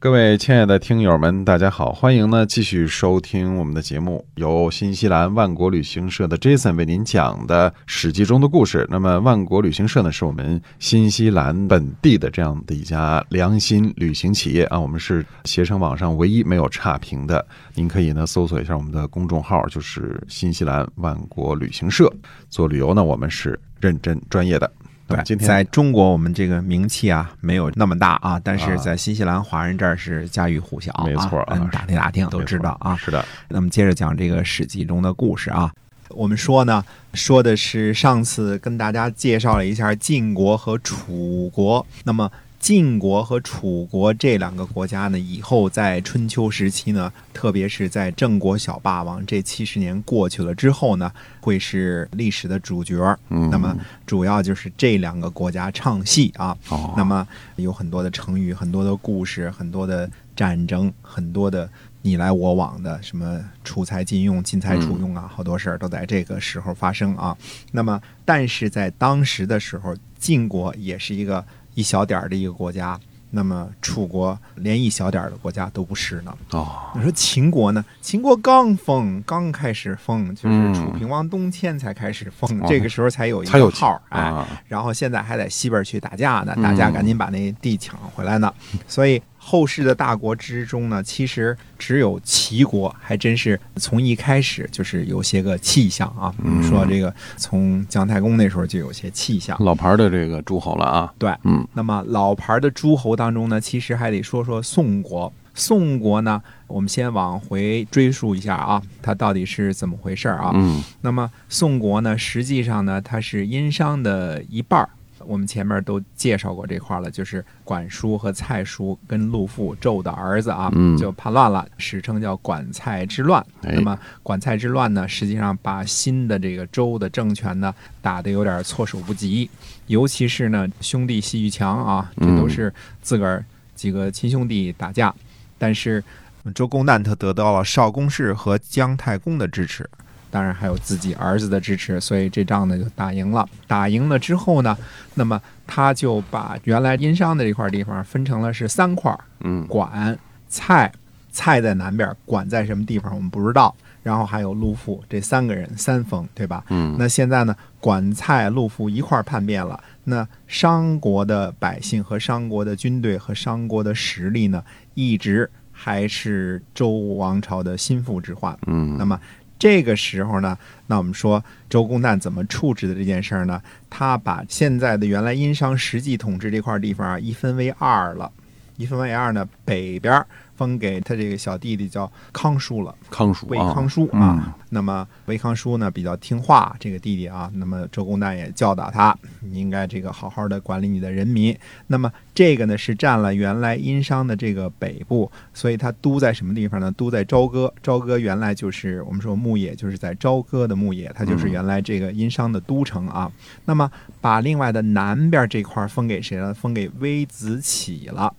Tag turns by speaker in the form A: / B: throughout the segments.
A: 各位亲爱的听友们，大家好，欢迎呢继续收听我们的节目，由新西兰万国旅行社的 Jason 为您讲的《史记》中的故事。那么，万国旅行社呢，是我们新西兰本地的这样的一家良心旅行企业啊，我们是携程网上唯一没有差评的。您可以呢搜索一下我们的公众号，就是新西兰万国旅行社。做旅游呢，我们是认真专业的。
B: 对，
A: 今天
B: 在中国我们这个名气啊没有那么大啊，但是在新西兰华人这儿是家喻户晓啊，
A: 没错啊
B: 嗯，打听打听都知道啊。
A: 是的，
B: 那么接着讲这个《史记》中的故事啊。我们说呢，说的是上次跟大家介绍了一下晋国和楚国。那么晋国和楚国这两个国家呢，以后在春秋时期呢，特别是在郑国小霸王这七十年过去了之后呢，会是历史的主角。
A: 嗯，
B: 那么主要就是这两个国家唱戏啊。
A: 哦，
B: 那么有很多的成语，很多的故事，很多的战争，很多的你来我往的什么楚才晋用、晋才楚用啊，好多事儿都在这个时候发生啊。那么，但是在当时的时候，晋国也是一个一小点儿的一个国家。那么楚国连一小点儿的国家都不是呢。
A: 哦，
B: 你说秦国呢？秦国刚封，刚开始封，就是
A: 嗯
B: 楚平王东迁才开始封，
A: 哦
B: 这个时候才有一个号儿，哎，
A: 啊，
B: 然后现在还在西边去打架呢，
A: 嗯
B: 打架赶紧把那地抢回来呢。所以后世的大国之中呢，其实只有齐国还真是从一开始就是有些个气象啊。嗯说这个从姜太公那时候就有些气象。
A: 老牌的这个诸侯了啊，
B: 对，
A: 嗯，
B: 那么老牌的诸侯当中呢，其实还得说说宋国。宋国呢，我们先往回追溯一下啊，它到底是怎么回事儿啊？
A: 嗯，
B: 那么宋国呢，实际上呢，它是殷商的一半儿。我们前面都介绍过这块了，就是管叔和蔡叔跟陆父纣的儿子啊，
A: 嗯。
B: 就叛乱了，史称叫管蔡之乱。
A: 哎。
B: 那么管蔡之乱呢，实际上把新的这个周的政权呢打得有点措手不及，尤其是呢兄弟戏玉强啊，这都
A: 嗯
B: 是自个儿几个亲兄弟打架，但是周公旦他得到了少公氏和姜太公的支持，当然还有自己儿子的支持，所以这仗呢就打赢了。打赢了之后呢，那么他就把原来殷商的这块地方分成了是三块儿，
A: 嗯，
B: 管、蔡，蔡在南边，管在什么地方我们不知道。然后还有陆父这三个人三封，对吧？
A: 嗯，
B: 那现在呢，管蔡、陆父一块叛变了。那商国的百姓和商国的军队和商国的实力呢，一直还是周王朝的心腹之患。
A: 嗯，
B: 那么这个时候呢，那我们说周公旦怎么处置的这件事儿呢？他把现在的原来殷商实际统治这块地方啊，一分为二了。一分为二呢，北边封给他这个小弟弟叫康叔了。
A: 康叔魏，
B: 康叔
A: 嗯
B: 啊。那么魏康叔呢比较听话，这个弟弟啊，那么周公旦也教导他，你应该这个好好的管理你的人民。那么这个呢是占了原来殷商的这个北部，所以他都在什么地方呢？都在朝歌。朝歌原来就是我们说牧野，就是在朝歌的牧野，它就是原来这个殷商的都城啊。那么把另外的南边这块封给谁了？封给微子启了。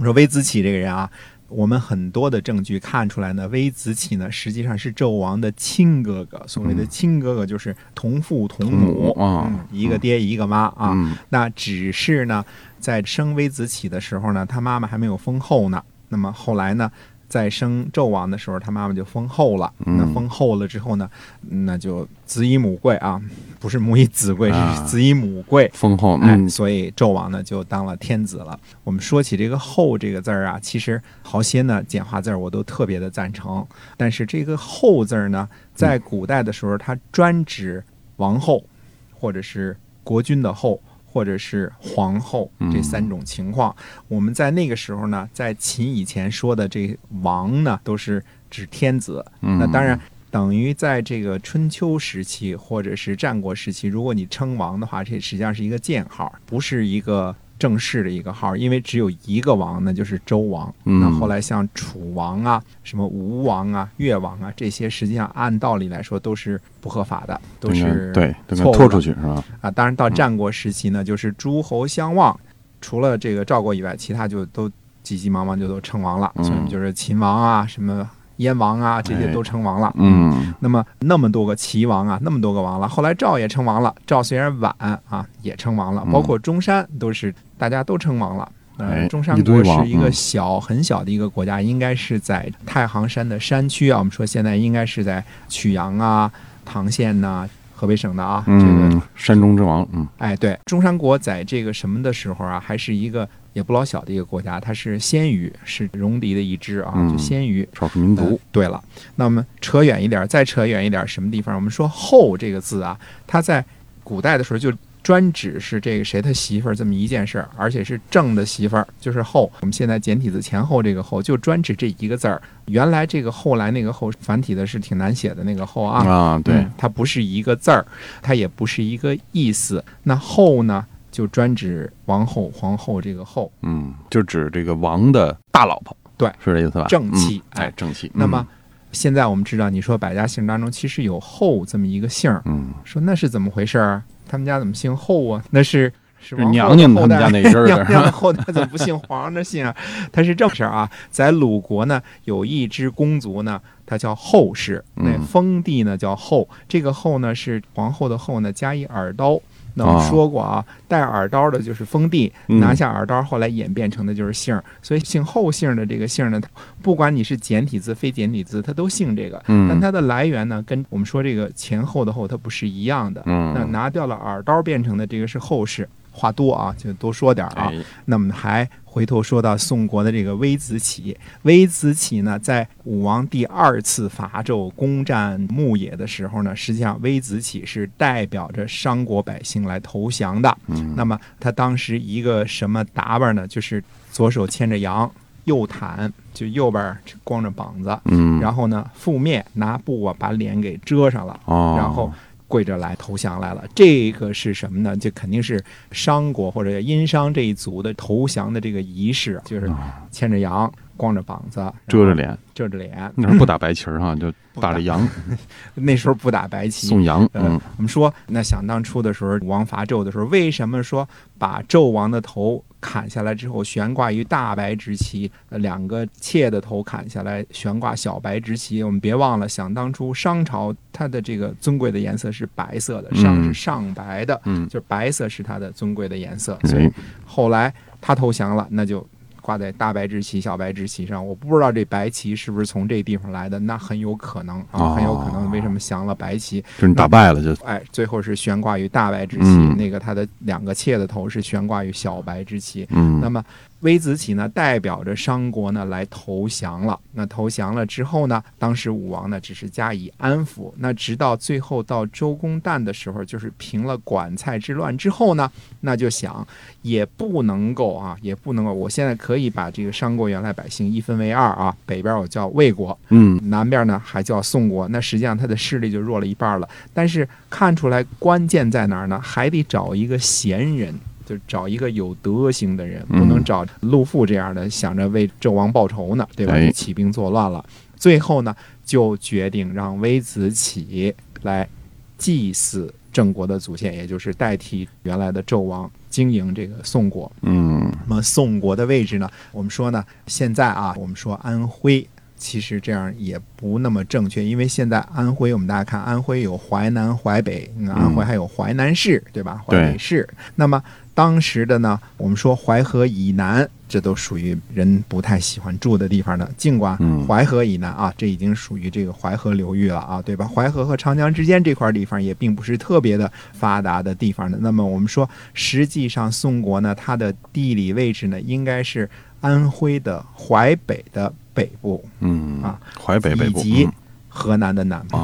B: 我们说微子启这个人啊，我们很多的证据看出来呢，微子启呢实际上是纣王的亲哥哥。所谓的亲哥哥就是同父同母
A: 啊
B: 嗯，一个爹一个妈啊。
A: 嗯
B: 那只是呢，在生微子启的时候呢，他妈妈还没有封后呢。那么后来呢，在生纣王的时候，他妈妈就封后了。
A: 嗯
B: 那封后了之后呢，那就子以母贵啊，不是母以子贵，
A: 啊
B: 是子以母贵。
A: 丰厚，
B: 哎，
A: 嗯，
B: 所以纣王呢就当了天子了。我们说起这个“后”这个字儿啊，其实好些呢简化字儿我都特别的赞成。但是这个“后”字儿呢，在古代的时候，它专指王后，或者是国君的后，或者是皇后
A: 嗯
B: 这三种情况。我们在那个时候呢，在秦以前说的这王呢，都是指天子。
A: 嗯
B: 那当然，等于在这个春秋时期或者是战国时期，如果你称王的话，这实际上是一个建号，不是一个正式的一个号，因为只有一个王，那就是周王。
A: 嗯
B: 那后来像楚王啊、什么吴王啊、越王啊这些，实际上按道理来说都是不合法的，都是
A: 对，都拖出去是吧？
B: 啊。当然到战国时期呢，就是诸侯相望，除了这个赵国以外，其他就都急急忙忙就都称王了，
A: 嗯
B: 所以就是秦王啊，什么燕王啊，这些
A: 哎
B: 都称王了。
A: 嗯
B: 那么那么多个齐王啊，那么多个王了，后来赵也称王了，赵虽然晚啊，也称王了，
A: 嗯
B: 包括中山都是大家都称王了。
A: 哎
B: 呃，中山国是一个
A: 嗯
B: 小很小的一个国家，应该是在太行山的山区啊。我们说现在应该是在曲阳啊、唐县呐、河北省的啊。这个
A: 嗯，山中之王，嗯
B: 哎，对，中山国在这个什么的时候啊，还是一个也不老小的一个国家，它是鲜鱼，是戎狄的一支啊，
A: 嗯
B: 就鲜鱼。
A: 少数民
B: 呃
A: 族，
B: 对了，那么扯远一点，再扯远一点，什么地方？我们说“后”这个字啊，它在古代的时候就专指是这个谁他媳妇儿这么一件事儿，而且是正的媳妇儿，就是后。我们现在简体字前后这个“后”就专指这一个字儿。原来这个后来那个“后”繁体的是挺难写的那个“后”啊，
A: 啊，对
B: 嗯，它不是一个字儿，它也不是一个意思。那后呢，就专指王后、皇后这个后。
A: 嗯，就指这个王的大老婆，
B: 对
A: 是这意思吧？
B: 正妻
A: 哎，正妻。
B: 那么现在我们知道，你说百家姓当中其实有后这么一个姓儿，
A: 嗯，
B: 说那是怎么回事儿？他们家怎么姓后啊？那是是
A: 是娘娘他们
B: 的 娘娘的后代怎么不姓皇的姓啊？他是这么事儿啊，在鲁国呢有一支公族呢，它叫后氏，那
A: 嗯
B: 封地呢叫后，这个后呢是皇后的后呢加一耳刀。那我们
A: 哦
B: 说过啊，带耳刀的就是封地，
A: 嗯
B: 拿下耳刀，后来演变成的就是姓儿。所以姓后姓的这个姓呢，不管你是简体字、非简体字，它都姓这个。
A: 嗯，
B: 但它的来源呢，跟我们说这个前后的后，它不是一样的。
A: 嗯，
B: 那拿掉了耳刀变成的这个是后氏。话多啊，就多说点啊。
A: 哎，
B: 那么还回头说到宋国的这个微子启，微子启呢，在武王第二次伐纣攻占牧野的时候呢，实际上微子启是代表着商国百姓来投降的。
A: 嗯，
B: 那么他当时一个什么打扮呢？就是左手牵着羊，右袒，就右边光着膀子，
A: 嗯，
B: 然后呢，覆面拿布啊把脸给遮上了，
A: 哦，
B: 然后跪着来投降来了。这个是什么呢？这肯定是商国或者殷商这一族的投降的这个仪式，就是
A: 哦
B: 牵着羊，光着膀子，
A: 遮着，脸，
B: 遮着脸。
A: 那时候不打白旗儿哈，就
B: 不打
A: 打着羊
B: 那时候不打白旗，
A: 送羊，
B: 呃
A: 嗯，
B: 我们说，那想当初的时候，武王伐纣的时候，为什么说把纣王的头砍下来之后悬挂于大白之旗？呃两个妾的头砍下来悬挂小白之旗。我们别忘了，想当初商朝它的这个尊贵的颜色是白色的，
A: 嗯
B: 上是上白的，
A: 嗯，
B: 就是白色是它的尊贵的颜色。所以
A: 哎，
B: 后来他投降了，那就。挂在大白之旗、小白之旗上，我不知道这白旗是不是从这地方来的，那很有可能啊，
A: 哦
B: 很有可能。为什么降了白旗？
A: 就是你打败了就，
B: 哎，最后是悬挂于大白之旗，
A: 嗯
B: 那个他的两个妾的头是悬挂于小白之旗。
A: 嗯，
B: 那么微子启呢，代表着商国呢来投降了。那投降了之后呢，当时武王呢只是加以安抚。那直到最后到周公旦的时候，就是平了管蔡之乱之后呢，那就想也不能够啊，也不能够。我现在可以把这个商国原来百姓一分为二啊，北边我叫魏国，
A: 嗯，
B: 南边呢还叫宋国，那实际上他的势力就弱了一半了。但是看出来关键在哪儿呢？还得找一个贤人，就找一个有德行的人，
A: 嗯
B: 不能找陆父这样的想着为纣王报仇呢，对吧？
A: 哎
B: 就起兵作乱了。最后呢，就决定让微子启来祭祀郑国的祖先，也就是代替原来的纣王经营这个宋国。
A: 嗯，
B: 那么宋国的位置呢？我们说呢，现在啊，我们说安徽，其实这样也不那么正确，因为现在安徽，我们大家看，安徽有淮南、淮北，嗯安徽还有淮南市，对吧？淮北市。那么当时的呢，我们说淮河以南，这都属于人不太喜欢住的地方呢。尽管
A: 嗯
B: 淮河以南啊，这已经属于这个淮河流域了啊，对吧？淮河和长江之间这块地方也并不是特别的发达的地方的。那么我们说，实际上宋国呢，它的地理位置呢，应该是安徽的淮北的北部，
A: 嗯
B: 啊，
A: 淮北北部，
B: 以及
A: 嗯
B: 河南的南部。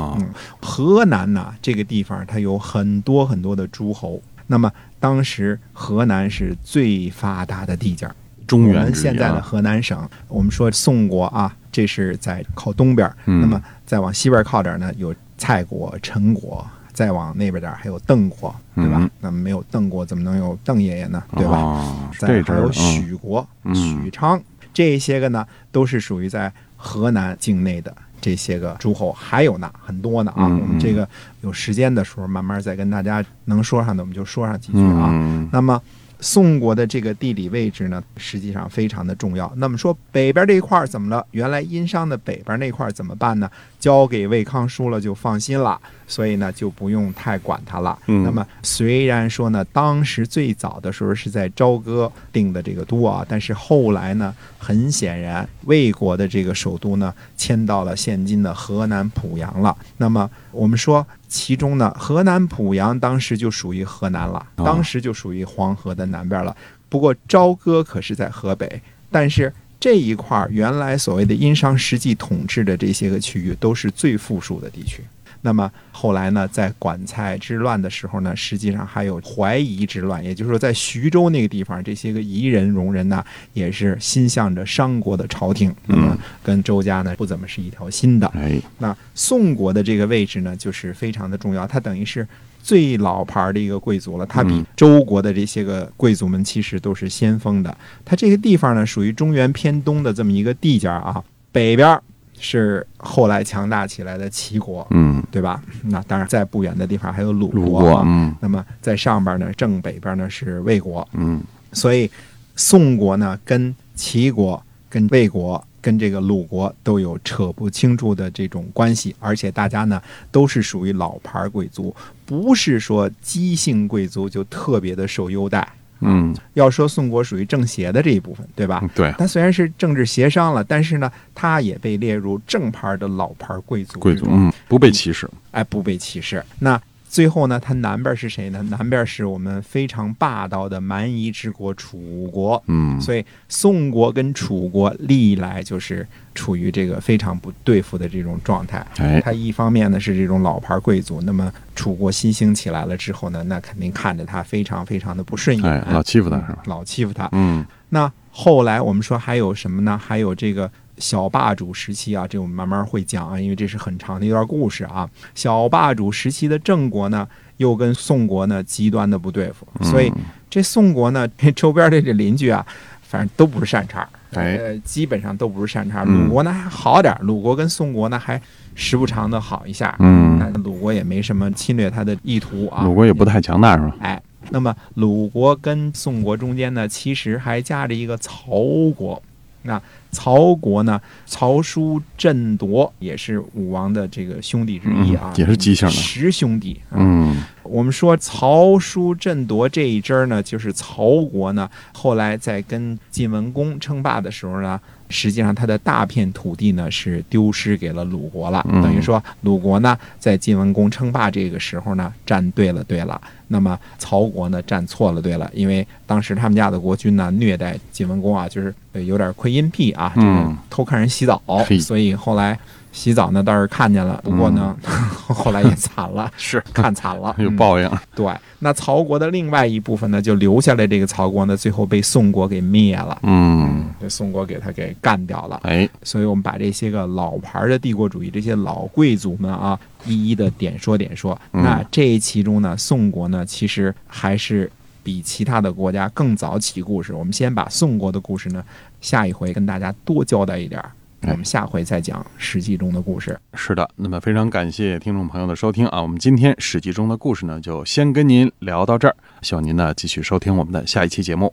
B: 河南呐，这个地方它有很多很多的诸侯。那么当时河南是最发达的地界儿。
A: 中原
B: 现在的
A: 啊
B: 河南省，我们说宋国啊，这是在靠东边那么再往西边靠点儿呢，有蔡国、陈国。再往那边点儿还有邓国，对吧？
A: 嗯
B: 那么没有邓国，怎么能有邓爷爷呢？对吧？
A: 哦
B: 再还有许国、
A: 嗯
B: 许昌这些个呢，都是属于在河南境内的这些个诸侯，还有呢很多呢啊。
A: 嗯
B: 我们这个有时间的时候，慢慢再跟大家能说上的，我们就说上几句啊。
A: 嗯
B: 那么宋国的这个地理位置呢，实际上非常的重要。那么说北边这一块儿怎么了？原来殷商的北边那块儿怎么办呢？交给魏康叔了就放心了，所以呢就不用太管他了。
A: 嗯
B: 那么虽然说呢，当时最早的时候是在朝歌定的这个都啊，但是后来呢，很显然魏国的这个首都呢迁到了现今的河南濮阳了。那么我们说。其中呢，河南濮阳当时就属于河南了，
A: 哦
B: 当时就属于黄河的南边了。不过朝歌可是在河北，但是这一块儿原来所谓的殷商实际统治的这些个区域都是最富庶的地区。那么后来呢，在管蔡之乱的时候呢，实际上还有淮夷之乱，也就是说，在徐州那个地方，这些个夷人、戎人呢，也是心向着商国的朝廷，那么跟周家呢不怎么是一条心的。
A: 哎，
B: 那宋国的这个位置呢，就是非常的重要，它等于是最老牌的一个贵族了，它比
A: 嗯
B: 周国的这些个贵族们其实都是先锋的。它这个地方呢，属于中原偏东的这么一个地界啊，北边儿是后来强大起来的齐国，
A: 嗯，
B: 对吧？那当然，在不远的地方还有鲁
A: 鲁国。嗯
B: 那么在上边呢，正北边呢是魏国，
A: 嗯
B: 所以宋国呢跟齐国、跟魏国、跟这个鲁国都有扯不清楚的这种关系，而且大家呢都是属于老牌贵族，不是说姬姓贵族就特别的受优待。
A: 嗯，
B: 要说宋国属于政协的这一部分，对吧？
A: 对，
B: 它虽然是政治协商了，但是呢，它也被列入正牌的老牌贵族
A: 贵族，嗯，不被歧视，
B: 哎，不被歧视。那最后呢，它南边是谁呢？南边是我们非常霸道的蛮夷之国楚国。
A: 嗯，
B: 所以宋国跟楚国历来就是处于这个非常不对付的这种状态。
A: 哎，
B: 它一方面呢是这种老牌贵族，那么楚国新兴起来了之后呢，那肯定看着他非常非常的不顺眼，
A: 哎，老欺负他是吧？
B: 老欺负他。
A: 嗯
B: 那后来我们说还有什么呢？还有这个小霸主时期啊，这我们慢慢会讲啊，因为这是很长的一段故事啊。小霸主时期的郑国呢，又跟宋国呢极端的不对付，所以
A: 嗯
B: 这宋国呢，这 周边的这邻居啊，反正都不是善茬基本上都不是善茬鲁国呢还好点儿，鲁国跟宋国呢还时不常的好一下，
A: 嗯。
B: 但鲁国也没什么侵略他的意图啊。
A: 鲁国也不太强大是吧？
B: 哎，那么鲁国跟宋国中间呢，其实还夹着一个曹国。那曹国呢，曹叔振铎也是武王的这个兄弟之一啊，
A: 嗯也是姬姓的
B: 十兄弟。啊
A: 嗯
B: 我们说曹叔振铎这一支儿呢，就是曹国呢，后来在跟晋文公称霸的时候呢，实际上他的大片土地呢是丢失给了鲁国了，
A: 嗯。
B: 等于说鲁国呢在晋文公称霸这个时候呢站对了对了，那么曹国呢站错了对了，因为当时他们家的国君呢虐待晋文公啊，就是呃有点窥阴癖啊，偷看人洗澡，
A: 嘿。
B: 所以后来。洗澡呢倒是看见了，不过呢，后来也惨了，
A: 是。
B: 看惨了，
A: 有
B: 嗯
A: 报应，
B: 对，那曹国的另外一部分呢，就留下来这个曹国呢，最后被宋国给灭了。
A: 嗯，
B: 这宋国给他给干掉了，
A: 哎，
B: 所以我们把这些个老牌的帝国主义这些老贵族们啊，一一的点说点说。
A: 嗯。
B: 那这其中呢，宋国呢，其实还是比其他的国家更早起故事。我们先把宋国的故事呢，下一回跟大家多交代一点儿，
A: 哎
B: 我们下回再讲《史记》中的故事。
A: 是的，那么非常感谢听众朋友的收听啊，我们今天《史记》中的故事呢，就先跟您聊到这儿，希望您呢继续收听我们的下一期节目。